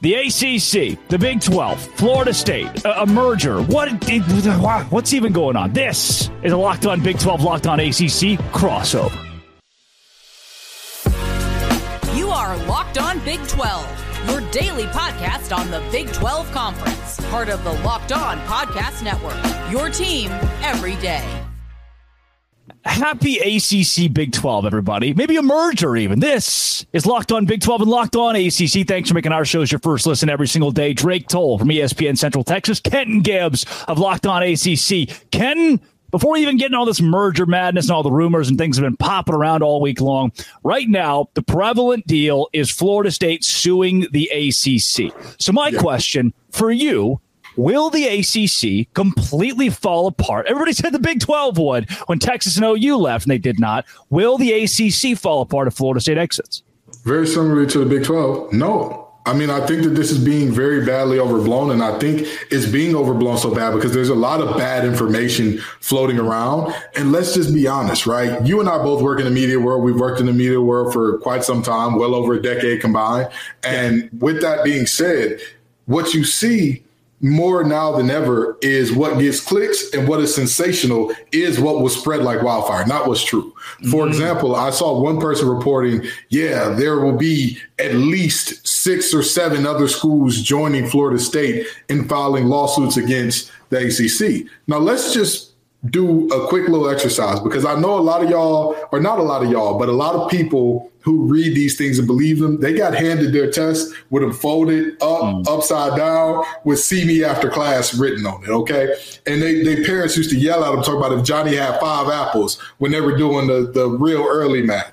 The ACC, the Big 12, Florida State, a, a merger. What? What's even going on? This is a Locked On Big 12, Locked On ACC crossover. You are Locked On Big 12, your daily podcast on the Big 12 Conference, part of the Locked On Podcast Network. Your team every day. Happy ACC Big 12, everybody. Maybe a merger, even. This is Locked On Big 12 and Locked On ACC. Thanks for making our shows your first listen every single day. Drake Toll from ESPN Central Texas, Kenton Gibbs of Locked On ACC. Ken, before we even get into all this merger madness and all the rumors and things have been popping around all week long, right now, the prevalent deal is Florida State suing the ACC. So, my yeah. question for you Will the ACC completely fall apart? Everybody said the Big 12 would when Texas and OU left, and they did not. Will the ACC fall apart if Florida State exits? Very similarly to the Big 12, no. I mean, I think that this is being very badly overblown, and I think it's being overblown so bad because there's a lot of bad information floating around. And let's just be honest, right? You and I both work in the media world. We've worked in the media world for quite some time, well over a decade combined. And with that being said, what you see more now than ever is what gets clicks and what is sensational is what will spread like wildfire, not what's true. For mm-hmm. example, I saw one person reporting, yeah, there will be at least six or seven other schools joining Florida State in filing lawsuits against the ACC. Now, let's just do a quick little exercise because I know a lot of y'all, or not a lot of y'all, but a lot of people who read these things and believe them, they got handed their test with them folded up, mm. upside down, with "See me after class" written on it. Okay, and they, they parents used to yell at them, talk about if Johnny had five apples when they were doing the the real early math.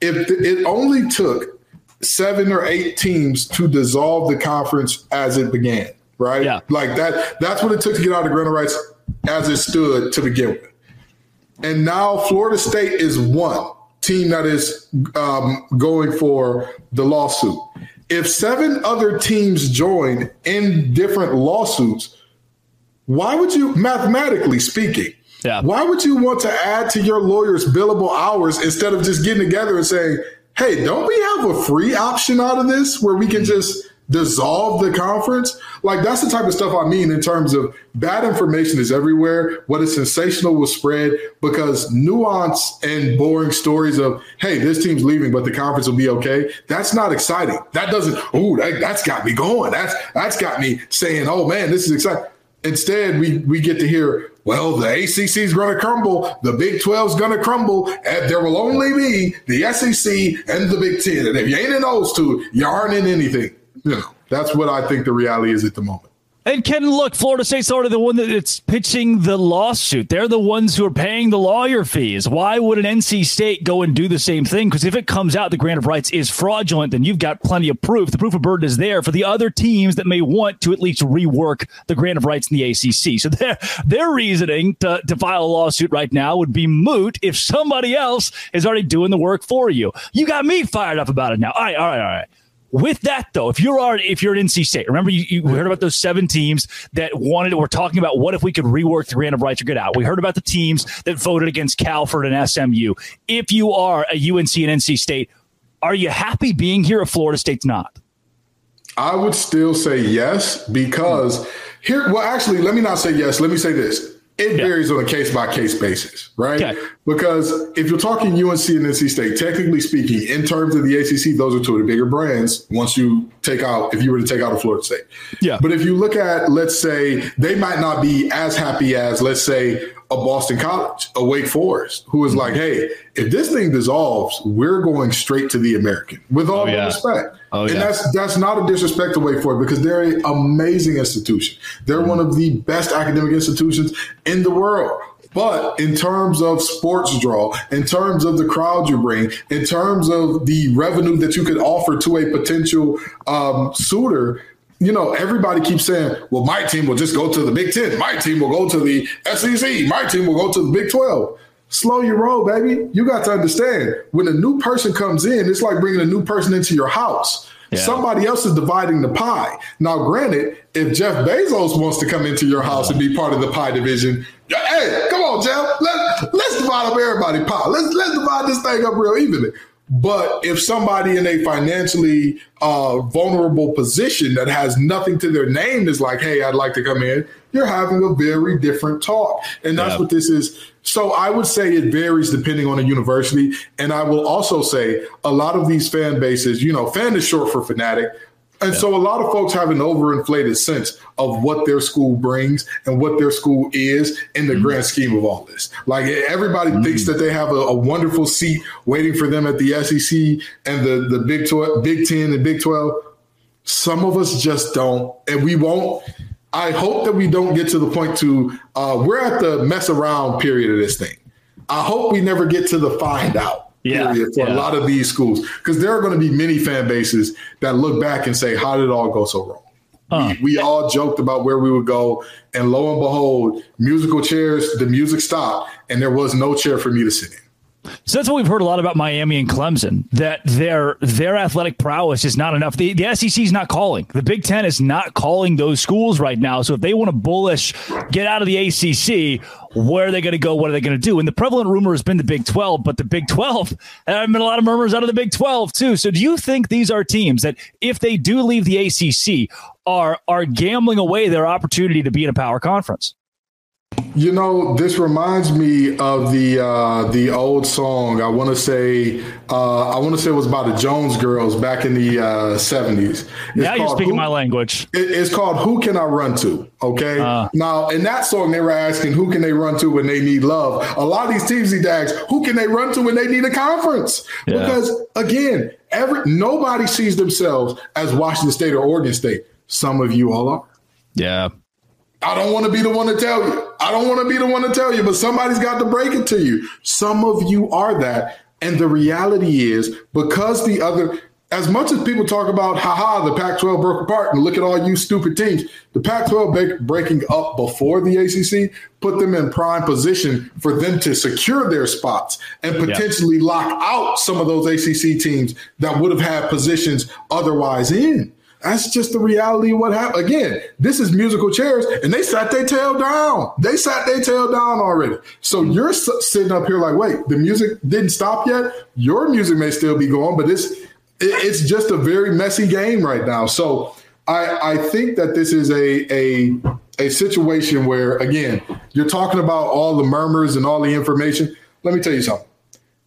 If the, it only took seven or eight teams to dissolve the conference as it began, right? Yeah, like that. That's what it took to get out of grant rights as it stood to begin with. And now Florida State is one team that is um, going for the lawsuit. If seven other teams join in different lawsuits, why would you, mathematically speaking, yeah. why would you want to add to your lawyer's billable hours instead of just getting together and saying, hey, don't we have a free option out of this where we can just dissolve the conference. Like that's the type of stuff I mean in terms of bad information is everywhere. What is sensational will spread because nuance and boring stories of, hey, this team's leaving, but the conference will be okay. That's not exciting. That doesn't, oh, that, that's got me going. That's that's got me saying, oh man, this is exciting. Instead, we we get to hear, well, the ACC is going to crumble, the Big 12 is going to crumble, and there will only be the SEC and the Big 10. And if you ain't in those two, you aren't in anything you know, that's what I think the reality is at the moment. And Ken, look, Florida State's already the one that's pitching the lawsuit. They're the ones who are paying the lawyer fees. Why would an NC State go and do the same thing? Because if it comes out the grant of rights is fraudulent, then you've got plenty of proof. The proof of burden is there for the other teams that may want to at least rework the grant of rights in the ACC. So their their reasoning to, to file a lawsuit right now would be moot if somebody else is already doing the work for you. You got me fired up about it now. All right, all right, all right. With that, though, if you're if you're an NC State, remember you, you heard about those seven teams that wanted. We're talking about what if we could rework the grant of rights or get out. We heard about the teams that voted against Calford and SMU. If you are a UNC and NC State, are you happy being here if Florida State's not? I would still say yes because here. Well, actually, let me not say yes. Let me say this it yeah. varies on a case by case basis, right? Okay. Because if you're talking UNC and NC State, technically speaking, in terms of the ACC, those are two of the bigger brands. Once you take out, if you were to take out a Florida State, yeah. But if you look at, let's say, they might not be as happy as, let's say, a Boston College, a Wake Forest, who is mm-hmm. like, hey, if this thing dissolves, we're going straight to the American with all oh, yeah. respect. Oh, and yeah. that's that's not a disrespect to Wake Forest because they're an amazing institution. They're mm-hmm. one of the best academic institutions in the world. But in terms of sports draw, in terms of the crowd you bring, in terms of the revenue that you could offer to a potential um, suitor, you know, everybody keeps saying, well, my team will just go to the Big Ten. My team will go to the SEC. My team will go to the Big 12. Slow your roll, baby. You got to understand when a new person comes in, it's like bringing a new person into your house. Yeah. Somebody else is dividing the pie. Now, granted, if Jeff Bezos wants to come into your house and be part of the pie division, hey, come on, Jeff, let, let's divide up everybody pie. Let's let's divide this thing up real evenly. But if somebody in a financially uh, vulnerable position that has nothing to their name is like, hey, I'd like to come in, you're having a very different talk. And that's yeah. what this is. So I would say it varies depending on the university. And I will also say a lot of these fan bases, you know, fan is short for fanatic. And yeah. so a lot of folks have an overinflated sense of what their school brings and what their school is in the mm-hmm. grand scheme of all this. Like everybody mm-hmm. thinks that they have a, a, wonderful seat waiting for them at the SEC and the, the Big 12, Big 10 and Big 12. Some of us just don't, and we won't. I hope that we don't get to the point to uh, we're at the mess around period of this thing. I hope we never get to the find out yeah, period for yeah. a lot of these schools because there are going to be many fan bases that look back and say, "How did it all go so wrong?" Uh, we, we all joked about where we would go, and lo and behold, musical chairs, the music stopped, and there was no chair for me to sit in. So that's what we've heard a lot about Miami and Clemson that their their athletic prowess is not enough. The, the SEC is not calling. The Big Ten is not calling those schools right now. So if they want to bullish, get out of the ACC, where are they going to go? What are they going to do? And the prevalent rumor has been the Big 12, but the Big 12, there have been a lot of murmurs out of the Big 12 too. So do you think these are teams that if they do leave the ACC are are gambling away their opportunity to be in a power conference? You know, this reminds me of the uh, the old song. I want to say uh, I want to say it was by the Jones Girls back in the uh, seventies. now you're speaking who, my language. It, it's called "Who Can I Run To." Okay. Uh. now, in that song, they were asking who can they run to when they need love. A lot of these teams need to ask who can they run to when they need a conference. Yeah. Because again, every nobody sees themselves as Washington State or Oregon State. Some of you all are. Yeah. I don't want to be the one to tell you. I don't want to be the one to tell you, but somebody's got to break it to you. Some of you are that. And the reality is because the other, as much as people talk about, haha, the Pac 12 broke apart and look at all you stupid teams, the Pac 12 breaking up before the ACC put them in prime position for them to secure their spots and potentially yeah. lock out some of those ACC teams that would have had positions otherwise in. That's just the reality of what happened. Again, this is musical chairs, and they sat their tail down. They sat their tail down already. So mm-hmm. you're sitting up here like, wait, the music didn't stop yet. Your music may still be going, but it's it's just a very messy game right now. So I I think that this is a a a situation where again you're talking about all the murmurs and all the information. Let me tell you something.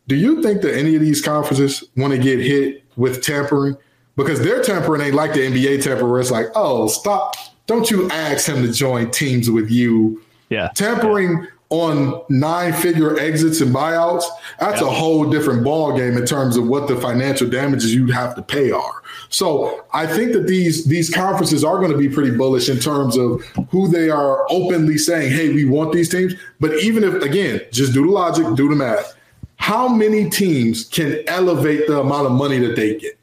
Do you think that any of these conferences want to get hit with tampering? Because their tempering ain't like the NBA temper where it's like, oh, stop. Don't you ask him to join teams with you. Yeah. Tampering yeah. on nine figure exits and buyouts, that's yeah. a whole different ball game in terms of what the financial damages you'd have to pay are. So I think that these these conferences are going to be pretty bullish in terms of who they are openly saying, hey, we want these teams. But even if again, just do the logic, do the math. How many teams can elevate the amount of money that they get?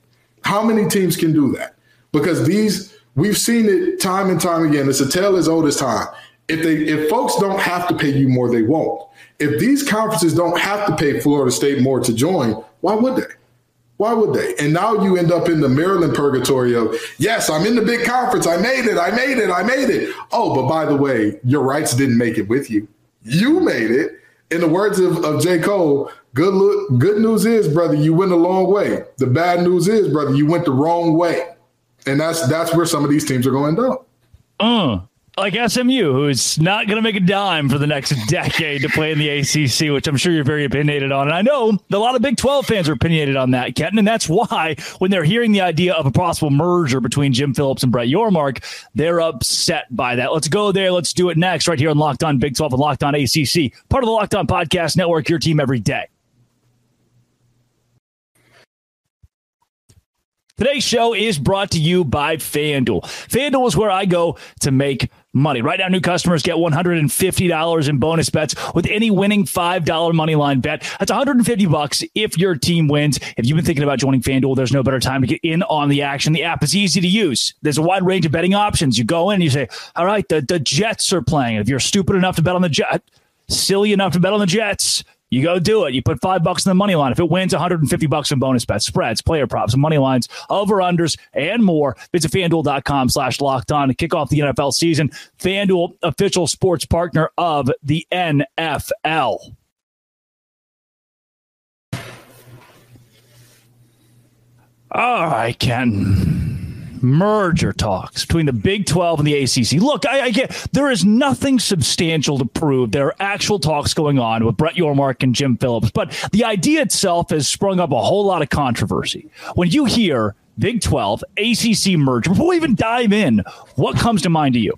How many teams can do that? Because these we've seen it time and time again. It's a tale as old as time. If they if folks don't have to pay you more, they won't. If these conferences don't have to pay Florida State more to join, why would they? Why would they? And now you end up in the Maryland purgatory of, yes, I'm in the big conference. I made it. I made it. I made it. Oh, but by the way, your rights didn't make it with you. You made it. In the words of, of J. Cole, Good look, good news is, brother, you went a long way. The bad news is, brother, you went the wrong way. And that's that's where some of these teams are going up. Uh, like SMU, who's not going to make a dime for the next decade to play in the ACC, which I'm sure you're very opinionated on. And I know a lot of Big 12 fans are opinionated on that, Kenton. And that's why when they're hearing the idea of a possible merger between Jim Phillips and Brett Yormark, they're upset by that. Let's go there. Let's do it next, right here on Locked On Big 12 and Locked On ACC, part of the Locked On Podcast Network, your team every day. Today's show is brought to you by FanDuel. FanDuel is where I go to make money. Right now, new customers get $150 in bonus bets with any winning $5 money line bet. That's 150 bucks if your team wins. If you've been thinking about joining FanDuel, there's no better time to get in on the action. The app is easy to use. There's a wide range of betting options. You go in and you say, all right, the, the Jets are playing. If you're stupid enough to bet on the Jets, silly enough to bet on the Jets, you go do it. You put five bucks in the money line. If it wins, 150 bucks in bonus bets, spreads, player props, money lines, over unders, and more. Visit fanduel.com slash locked on to kick off the NFL season. FanDuel, official sports partner of the NFL. All right, Ken merger talks between the Big 12 and the ACC. Look, I, I, get there is nothing substantial to prove. There are actual talks going on with Brett Yormark and Jim Phillips, but the idea itself has sprung up a whole lot of controversy. When you hear Big 12, ACC merger, before we even dive in, what comes to mind to you?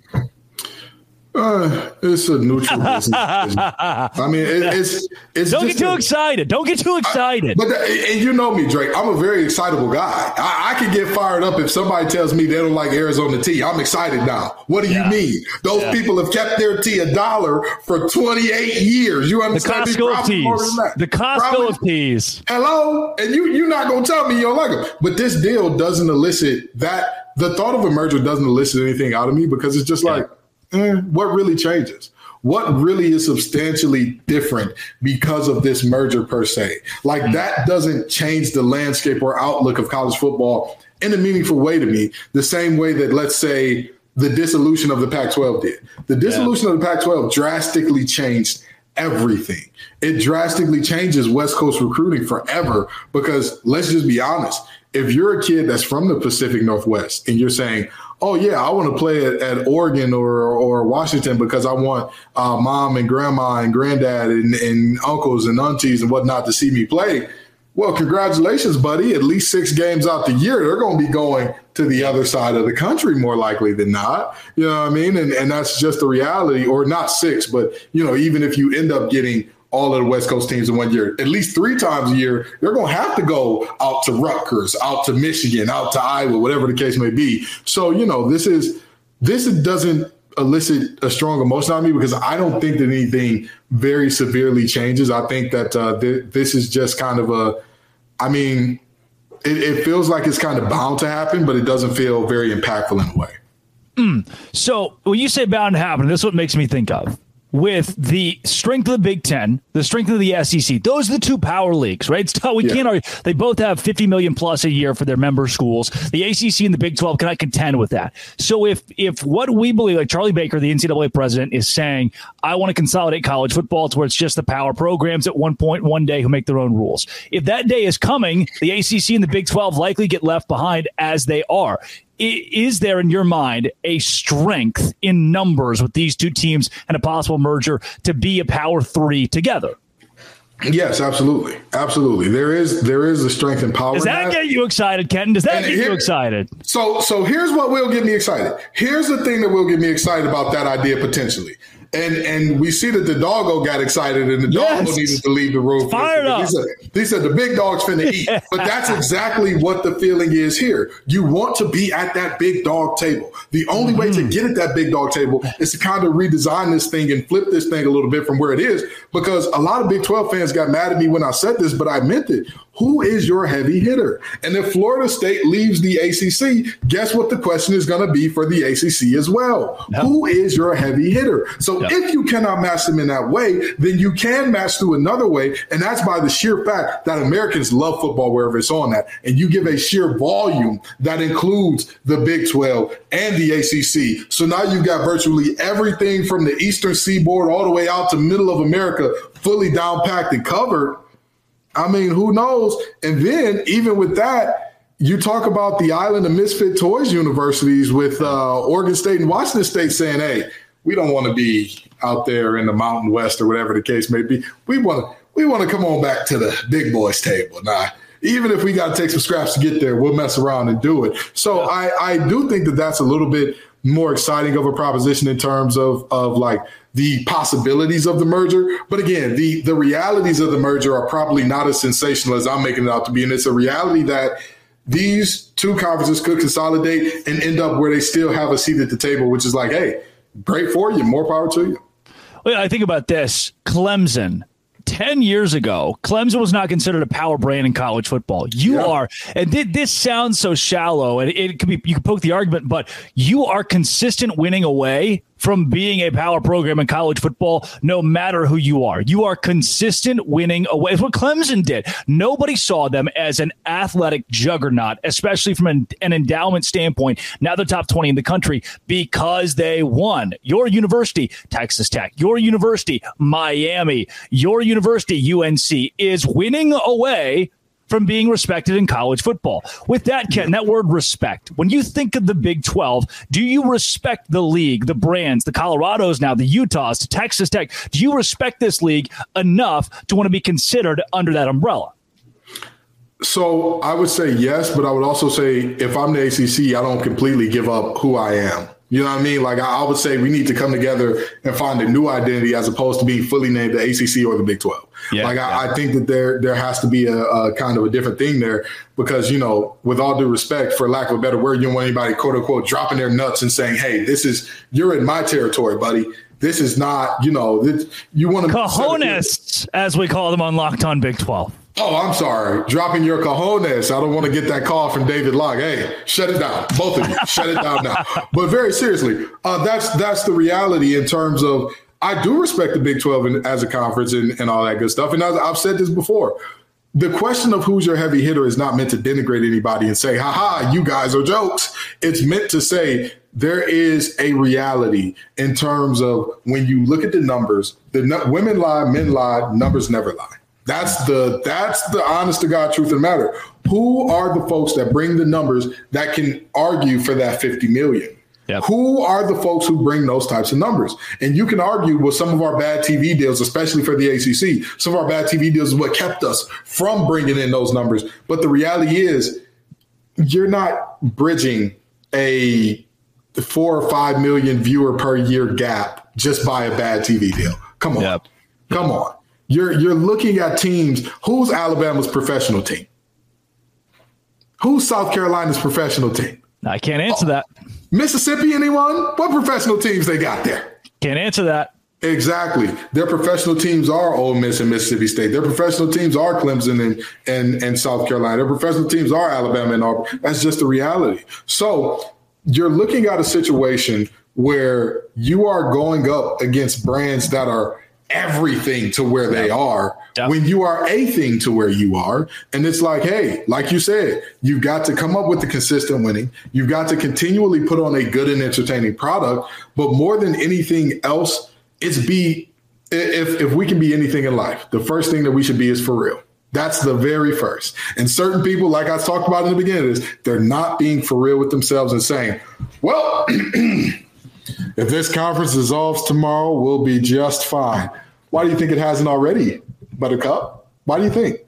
Uh, it's a neutral business. I mean, it, it's it's. Don't get too a, excited. Don't get too excited. I, but the, and you know me, Drake. I'm a very excitable guy. I, I, can get fired up if somebody tells me they don't like Arizona tea. I'm excited now. What do yeah. you mean? Those yeah. people have kept their tea a dollar for 28 years. You understand? The Costco of teas. The Costco Probably, of teas. Hello, and you you're not gonna tell me you don't like them. But this deal doesn't elicit that. The thought of a merger doesn't elicit anything out of me because it's just yeah. like eh, what really changes? What really is substantially different because of this merger per se? Like mm-hmm. that doesn't change the landscape or outlook of college football in a meaningful way to me. The same way that let's say the dissolution of the Pac-12 did. The dissolution yeah. of the Pac-12 drastically changed everything. It drastically changes West Coast recruiting forever because let's just be honest. If you're a kid that's from the Pacific Northwest and you're saying, oh yeah, I want to play at, at Oregon or or Washington because I want uh, mom and grandma and granddad and, and uncles and aunties and whatnot to see me play. Well, congratulations, buddy. At least six games out the year, they're going to be going to the other side of the country more likely than not. You know what I mean? And and that's just the reality, or not six, but you know, even if you end up getting all of the West Coast teams in one year. At least three times a year, they're going to have to go out to Rutgers, out to Michigan, out to Iowa, whatever the case may be. So, you know, this is this doesn't elicit a strong emotion on me because I don't think that anything very severely changes. I think that uh, th- this is just kind of a, I mean, it, it, feels like it's kind of bound to happen, but it doesn't feel very impactful in a way. Mm. So when you say bound to happen, this is what makes me think of with the strength of the Big Ten, the strength of the SEC. Those are the two power leagues, right? So we yeah. can't argue. They both have 50 million plus a year for their member schools. The ACC and the Big 12 cannot contend with that. So if if what we believe, like Charlie Baker, the NCAA president, is saying, I want to consolidate college football to where it's just the power programs at one point, one day, who make their own rules. If that day is coming, the ACC and the Big 12 likely get left behind as they are is there in your mind a strength in numbers with these two teams and a possible merger to be a power three together? Yes, absolutely, absolutely. There is there is a strength and power. Does that, that. get you excited, Ken? Does that and get here, you excited? So so here's what will get me excited. Here's the thing that will get me excited about that idea potentially. And and we see that the doggo got excited and the doggo yes. needed to leave the room. Fired up. He said, he said the big dog's finna eat. But that's exactly what the feeling is here. You want to be at that big dog table. The only mm-hmm. way to mm-hmm. get at that big dog table is to kind of redesign this thing and flip this thing a little bit from where it is. Because a lot of Big 12 fans got mad at me when I said this, but I meant it. Who is your heavy hitter? And if Florida State leaves the ACC, guess what the question is going to be for the ACC as well? Who is your heavy hitter? So if you cannot match them in that way, then you can match through another way. And that's by the sheer fact that Americans love football wherever it's on that. And you give a sheer volume that includes the Big 12 and the ACC. So now you've got virtually everything from the Eastern seaboard all the way out to middle of America fully down packed and covered I mean, who knows? And then even with that, you talk about the island of misfit toys universities with uh, Oregon State and Washington State saying, "Hey, we don't want to be out there in the Mountain West or whatever the case may be. We want to we want to come on back to the big boys table." Now, even if we got to take some scraps to get there, we'll mess around and do it. So I I do think that that's a little bit more exciting of a proposition in terms of of like the possibilities of the merger. But again, the the realities of the merger are probably not as sensational as I'm making it out to be. And it's a reality that these two conferences could consolidate and end up where they still have a seat at the table, which is like, hey, great for you, more power to you. Well, I think about this Clemson 10 years ago, Clemson was not considered a power brand in college football. You yeah. are, and th- this sounds so shallow, and it, it could be, you could poke the argument, but you are consistent winning away from being a power program in college football, no matter who you are. You are consistent winning away. It's what Clemson did. Nobody saw them as an athletic juggernaut, especially from an, an endowment standpoint. Now they're top 20 in the country because they won. Your university, Texas Tech, your university, Miami, your university, UNC, is winning away from being respected in college football. With that, Ken, that word respect, when you think of the Big 12, do you respect the league, the brands, the Colorados now, the Utahs, the Texas Tech? Do you respect this league enough to want to be considered under that umbrella? So I would say yes, but I would also say if I'm the ACC, I don't completely give up who I am. You know what I mean? Like I, would say we need to come together and find a new identity as opposed to being fully named the ACC or the Big 12. Yeah, like I, yeah. I, think that there there has to be a, a, kind of a different thing there because you know, with all due respect, for lack of a better word, you don't want anybody quote unquote dropping their nuts and saying, "Hey, this is you're in my territory, buddy." This is not, you know, this, you want to cojones, as we call them on Locked On Big 12. Oh, I'm sorry. Dropping your cojones. I don't want to get that call from David Locke. Hey, shut it down. Both of you, shut it down now. But very seriously, uh, that's that's the reality in terms of I do respect the Big 12 in, as a conference and, and all that good stuff. And as I've said this before, the question of who's your heavy hitter is not meant to denigrate anybody and say, haha, you guys are jokes. It's meant to say there is a reality in terms of when you look at the numbers, the women lie, men lie, numbers never lie. That's the that's the honest to God truth of the matter. Who are the folks that bring the numbers that can argue for that 50 million? Yep. Who are the folks who bring those types of numbers? And you can argue with some of our bad TV deals, especially for the ACC. Some of our bad TV deals is what kept us from bringing in those numbers. But the reality is, you're not bridging a four or five million viewer per year gap just by a bad TV deal. Come on, yep. come on. You're you're looking at teams. Who's Alabama's professional team? Who's South Carolina's professional team? I can't answer oh, that. Mississippi, anyone? What professional teams they got there? Can't answer that. Exactly. Their professional teams are Ole Miss and Mississippi State. Their professional teams are Clemson and, and, and South Carolina. Their professional teams are Alabama and Auburn. That's just the reality. So you're looking at a situation where you are going up against brands that are everything to where they are when you are a thing to where you are. And it's like, hey, like you said, you've got to come up with the consistent winning. You've got to continually put on a good and entertaining product. But more than anything else, it's be if if we can be anything in life, the first thing that we should be is for real. That's the very first. And certain people, like I talked about in the beginning, is they're not being for real with themselves and saying, well, If this conference dissolves tomorrow, we'll be just fine. Why do you think it hasn't already, Buttercup? Why do you think?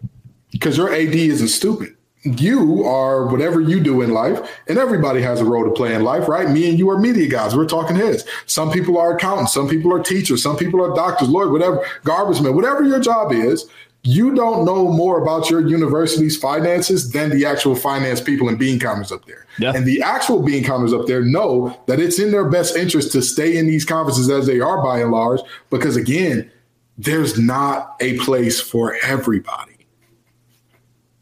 Because your AD isn't stupid. You are whatever you do in life, and everybody has a role to play in life, right? Me and you are media guys. We're talking heads. Some people are accountants, some people are teachers, some people are doctors, lawyers, whatever, garbage men, whatever your job is, you don't know more about your university's finances than the actual finance people and bean counters up there. Yeah. And the actual bean counters up there know that it's in their best interest to stay in these conferences as they are by and large, because again, there's not a place for everybody.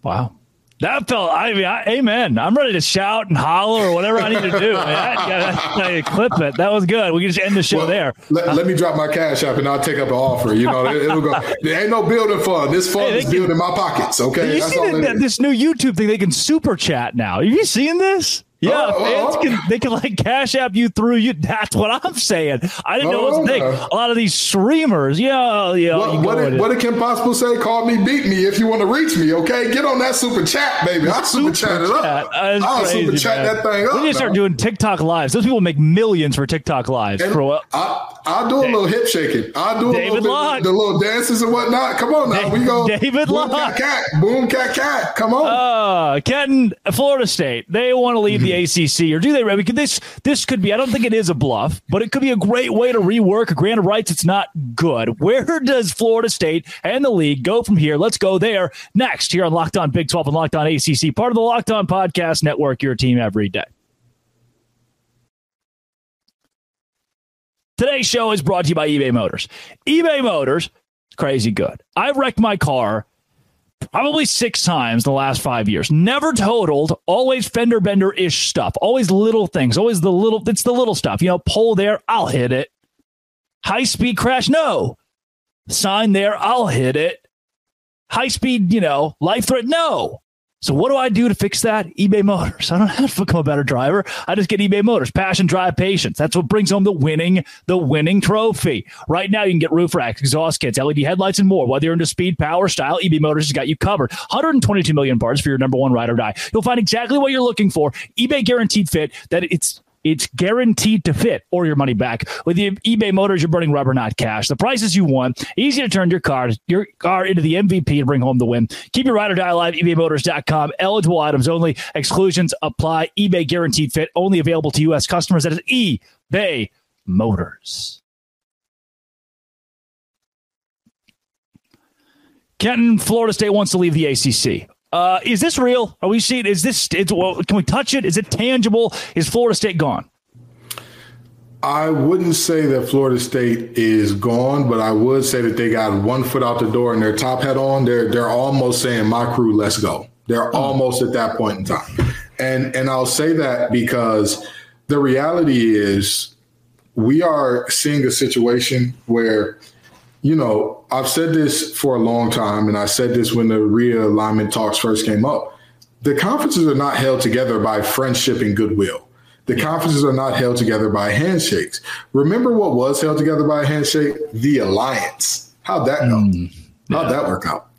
Wow. That felt, I mean, I, amen. I'm ready to shout and holler or whatever I need to do. I, clip it. That was good. We can just end the show well, there. Let, let, me drop my cash app and I'll take up an offer. You know, it, will go. There ain't no building fund. This fund hey, is building my pockets. Okay. You That's see that, this new YouTube thing? They can super chat now. Have you seen this? Yeah, oh, fans oh. can they can like cash app you through you. That's what I'm saying. I didn't know what to think. A lot of these streamers, yeah, yeah. What, what did, what did Kim Possible say? Call me, beat me if you want to reach me. Okay, get on that super chat, baby. I super, super chat it up. I'll super chat man. that thing up. We need to start doing TikTok lives. Those people make millions for TikTok lives. And for I, I'll do a little hip shaking. I'll do David a little bit, the little dances and whatnot. Come on now, we go. David boom, Cat, cat, boom, cat, cat. Come on. Uh, Kenton, Florida State. They want to leave the mm. ACC, or do they? Because this this could be. I don't think it is a bluff, but it could be a great way to rework a grant of rights. It's not good. Where does Florida State and the league go from here? Let's go there next here on Locked On Big Twelve and Locked On ACC, part of the Locked On Podcast Network. Your team every day. Today's show is brought to you by eBay Motors. eBay Motors, crazy good. I've wrecked my car probably six times the last five years. Never totaled, always fender bender ish stuff. Always little things, always the little, it's the little stuff. You know, pull there, I'll hit it. High speed crash, no. Sign there, I'll hit it. High speed, you know, life threat, no. So what do I do to fix that? eBay Motors. I don't have to become a better driver. I just get eBay Motors. Passion, drive, patience. That's what brings home the winning, the winning trophy. Right now, you can get roof racks, exhaust kits, LED headlights, and more. Whether you're into speed, power, style, eBay Motors has got you covered. 122 million parts for your number one ride or die. You'll find exactly what you're looking for. eBay guaranteed fit. That it's it's guaranteed to fit or your money back. With eBay Motors, you're burning rubber, not cash. The prices you want, easy to turn your car your car into the MVP and bring home the win. Keep your ride or die alive. ebaymotors.com. Eligible items only. Exclusions apply. eBay guaranteed fit only available to U.S. customers. That is eBay Motors. Kenton, Florida State wants to leave the ACC. Uh, is this real? Are we seeing? Is this? It's, well, can we touch it? Is it tangible? Is Florida State gone? I wouldn't say that Florida State is gone, but I would say that they got one foot out the door and their top hat on. They're they're almost saying, "My crew, let's go." They're almost at that point in time, and and I'll say that because the reality is we are seeing a situation where you know, I've said this for a long time, and I said this when the realignment talks first came up. The conferences are not held together by friendship and goodwill. The conferences are not held together by handshakes. Remember what was held together by a handshake? The alliance. How'd that go? Mm, yeah. How'd that work out?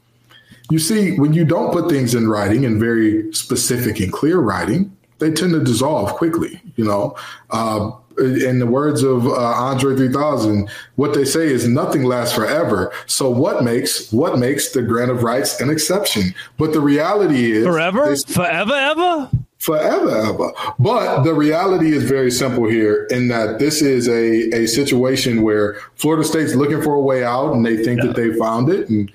You see, when you don't put things in writing in very specific and clear writing, they tend to dissolve quickly. You know, uh, in the words of uh, Andre 3000, what they say is nothing lasts forever. So what makes what makes the grant of rights an exception? But the reality is forever, forever, ever. Forever, ever. But the reality is very simple here in that this is a, a situation where Florida State's looking for a way out and they think yeah. that they found it. And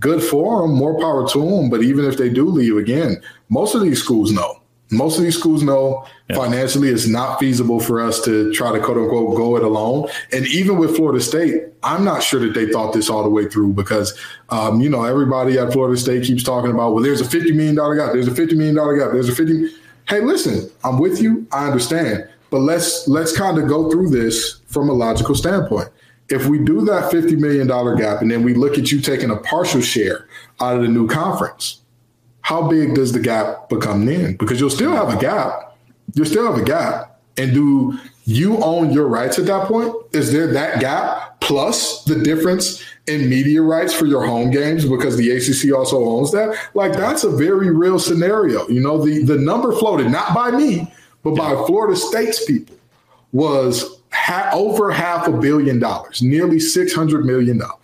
good for them, more power to them. But even if they do leave again, most of these schools know most of these schools know yeah. financially it's not feasible for us to try to quote unquote go it alone. And even with Florida State, I'm not sure that they thought this all the way through because, um, you know, everybody at Florida State keeps talking about, well, there's a $50 million gap, there's a $50 million gap, there's a 50. Hey, listen, I'm with you. I understand. But let's let's kind of go through this from a logical standpoint. If we do that $50 million gap and then we look at you taking a partial share out of the new conference, how big does the gap become then? Because you'll still have a gap. You'll still have a gap. And do you own your rights at that point? Is there that gap plus the difference in media rights for your home games because the ACC also owns that? Like that's a very real scenario. You know, the the number floated not by me, but by Florida State's people was ha- over half a billion dollars, nearly six hundred million dollars.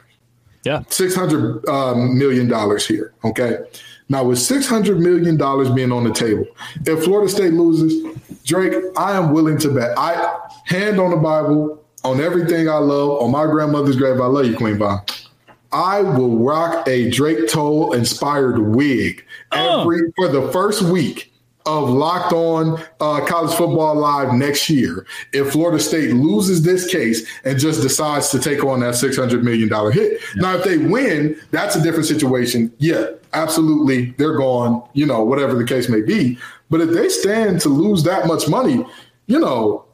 Yeah, six hundred um, million dollars here. Okay, now, with $600 million being on the table, if Florida State loses, Drake, I am willing to bet. I hand on the Bible, on everything I love, on my grandmother's grave. I love you, Queen Vine. I will rock a Drake Toll inspired wig oh. every oh. for the first week of Locked On uh, College Football Live next year if Florida State loses this case and just decides to take on that $600 million hit. Yeah. Now, if they win, that's a different situation. Yeah, absolutely. They're gone, you know, whatever the case may be. But if they stand to lose that much money, you know,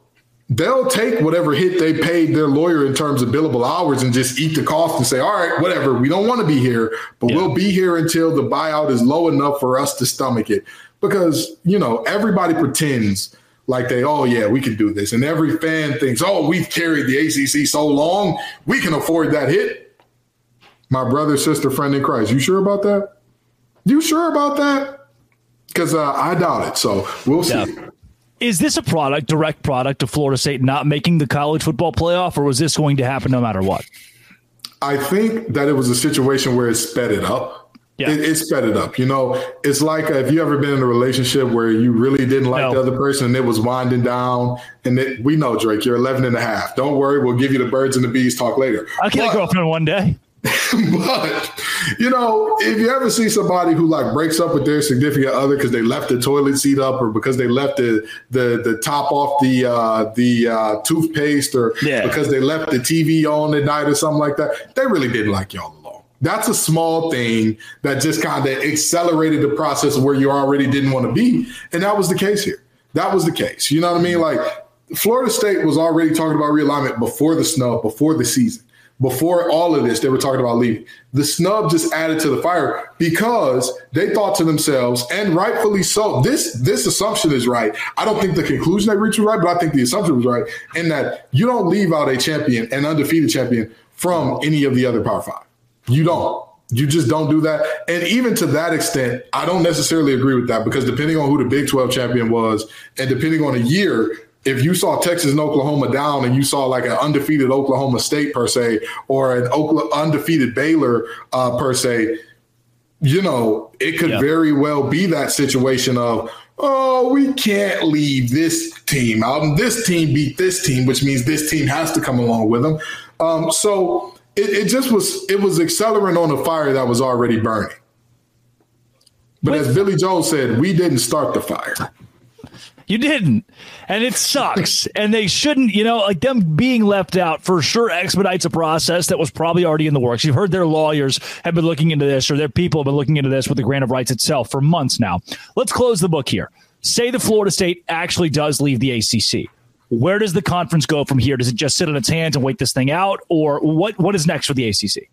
they'll take whatever hit they paid their lawyer in terms of billable hours and just eat the cost and say, all right, whatever, we don't want to be here, but yeah. we'll be here until the buyout is low enough for us to stomach it because you know everybody pretends like they, oh yeah, we can do this, and every fan thinks, oh, we've carried the ACC so long, we can afford that hit. My brother, sister, friend in Christ, you sure about that? You sure about that? Because uh, I doubt it. So we'll see. Yeah. Is this a product, direct product of Florida State not making the college football playoff, or was this going to happen no matter what? I think that it was a situation where it sped it up yeah. It, it, sped it up. You know, it's like uh, if you ever been in a relationship where you really didn't like no. the other person and it was winding down, and it, we know, Drake, you're 11 and a half. Don't worry, we'll give you the birds and the bees talk later. I'll get a girlfriend one day. but you know, if you ever see somebody who like breaks up with their significant other because they left the toilet seat up or because they left the the, the top off the uh, the uh, toothpaste or yeah. because they left the TV on at night or something like that, they really didn't like y'all that's a small thing that just kind of accelerated the process where you already didn't want to be. And that was the case here. That was the case. You know what I mean? Like Florida State was already talking about realignment before the snow, before the season. before all of this, they were talking about leaving. The snub just added to the fire because they thought to themselves, and rightfully so. This this assumption is right. I don't think the conclusion they reached was right, but I think the assumption was right in that you don't leave out a champion, an undefeated champion, from any of the other Power Five. You don't. You just don't do that. And even to that extent, I don't necessarily agree with that because depending on who the Big 12 champion was and depending on a year, if you saw Texas and Oklahoma down and you saw like an undefeated Oklahoma State per se or an undefeated Baylor uh, per se, you know, it could yeah. very well be that situation of, oh, we can't leave this team out and this team beat this team, which means this team has to come along with them. Um, so it, it just was, it was accelerant on a fire that was already burning. But as Billy Joel said, we didn't start the fire. You didn't. And it sucks. and they shouldn't, you know, like them being left out for sure expedites a process that was probably already in the works. You've heard their lawyers have been looking into this, or their people have been looking into this with the grant of rights itself for months now. Let's close the book here. Say the Florida State actually does leave the ACC. Where does the conference go from here? Does it just sit on its hands and wait this thing out, or what? What is next for the ACC?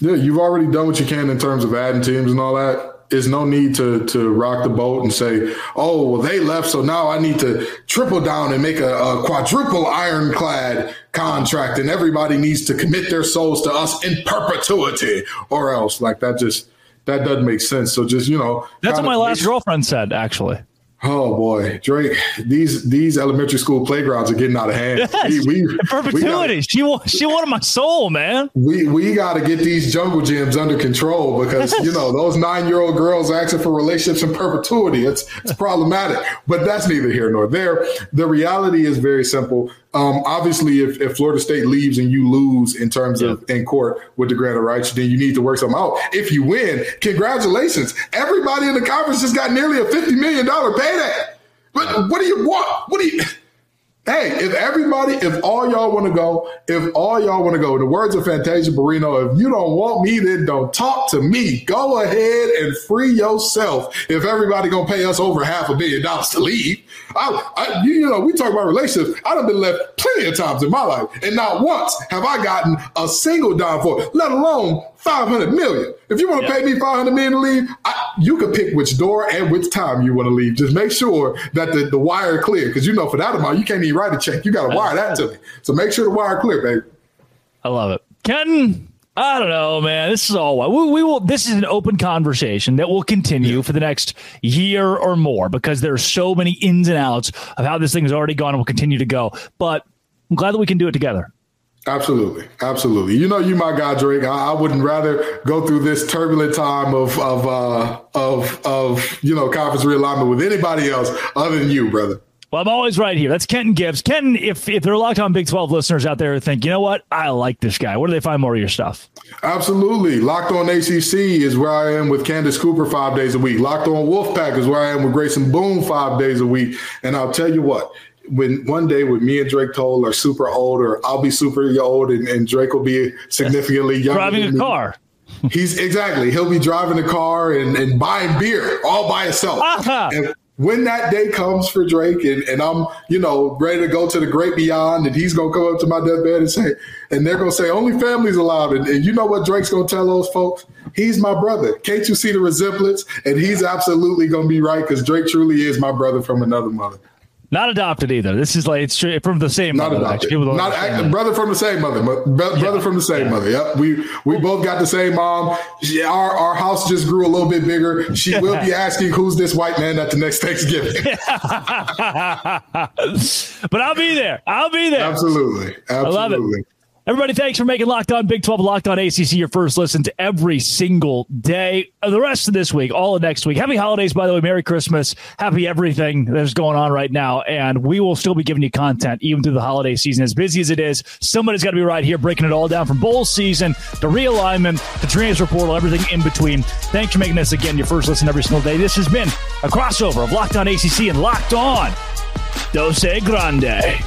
Yeah, you've already done what you can in terms of adding teams and all that. There's no need to to rock the boat and say, "Oh, well, they left, so now I need to triple down and make a, a, quadruple ironclad contract, and everybody needs to commit their souls to us in perpetuity, or else." Like that just that doesn't make sense. So just you know, that's what my last girlfriend said. Actually, Oh boy, Drake! These these elementary school playgrounds are getting out of hand. Yes, we, we, perpetuity. We gotta, she she wanted my soul, man. We we got to get these jungle gyms under control because you know those nine year old girls asking for relationships in perpetuity. It's it's problematic, but that's neither here nor there. The reality is very simple. Um, obviously, if, if Florida State leaves and you lose in terms yeah. of in court with the grant of rights, then you need to work something out. If you win, congratulations. Everybody in the conference just got nearly a $50 million payday. But what do you want? What do you Hey, if everybody, if all y'all want to go, if all y'all want to go, the words of Fantasia Barrino, if you don't want me, then don't talk to me. Go ahead and free yourself. If everybody gonna pay us over half a billion dollars to leave, I, I you, you know, we talk about relationships. I've been left plenty of times in my life, and not once have I gotten a single dime for it, let alone 500 million. If you want to pay me 500 million to leave, I, you can pick which door and which time you want to leave. Just make sure that the, the wire clear. Because you know, for that amount, you can't even write a check. You got to wire that to me. So make sure the wire clear, baby. I love it. Kenton, I don't know, man. This is all we, we will. This is an open conversation that will continue for the next year or more because there are so many ins and outs of how this thing has already gone and will continue to go. But I'm glad that we can do it together. Absolutely, absolutely. You know, you my guy, Drake. I, I, wouldn't rather go through this turbulent time of of uh, of of you know conference realignment with anybody else other than you, brother. Well, I'm always right here. That's Kenton Gibbs. Kenton, if if there are locked on Big 12 listeners out there who think, you know what, I like this guy, where do they find more of your stuff? Absolutely. Locked on ACC is where I am with Candace Cooper five days a week. Locked on Wolfpack is where I am with Grayson Boone five days a week. And I'll tell you what, when one day when me and Drake Toll are super old, or I'll be super old, and, and Drake will be significantly younger, driving a car. He's exactly. He'll be driving a car and, and buying beer all by himself. Uh-huh. And when that day comes for Drake, and, and I'm you know ready to go to the great beyond, and he's gonna come up to my deathbed and say, and they're gonna say only families allowed, and, and you know what Drake's gonna tell those folks? He's my brother. Can't you see the resemblance? And he's absolutely gonna be right because Drake truly is my brother from another mother. Not adopted either. This is like it's from the same not mother. Adopted. Not brother from the same mother. Brother yeah. from the same yeah. mother. Yep. We we both got the same mom. She, our our house just grew a little bit bigger. She will be asking who's this white man at the next Thanksgiving. but I'll be there. I'll be there. Absolutely. Absolutely. I love it. Everybody, thanks for making Locked On Big 12 Locked On ACC your first listen to every single day. Uh, the rest of this week, all of next week. Happy holidays, by the way. Merry Christmas. Happy everything that's going on right now. And we will still be giving you content even through the holiday season. As busy as it is, somebody's got to be right here breaking it all down from bowl season to realignment to transfer portal, everything in between. Thanks for making this again your first listen every single day. This has been a crossover of Locked On ACC and Locked On Doce Grande.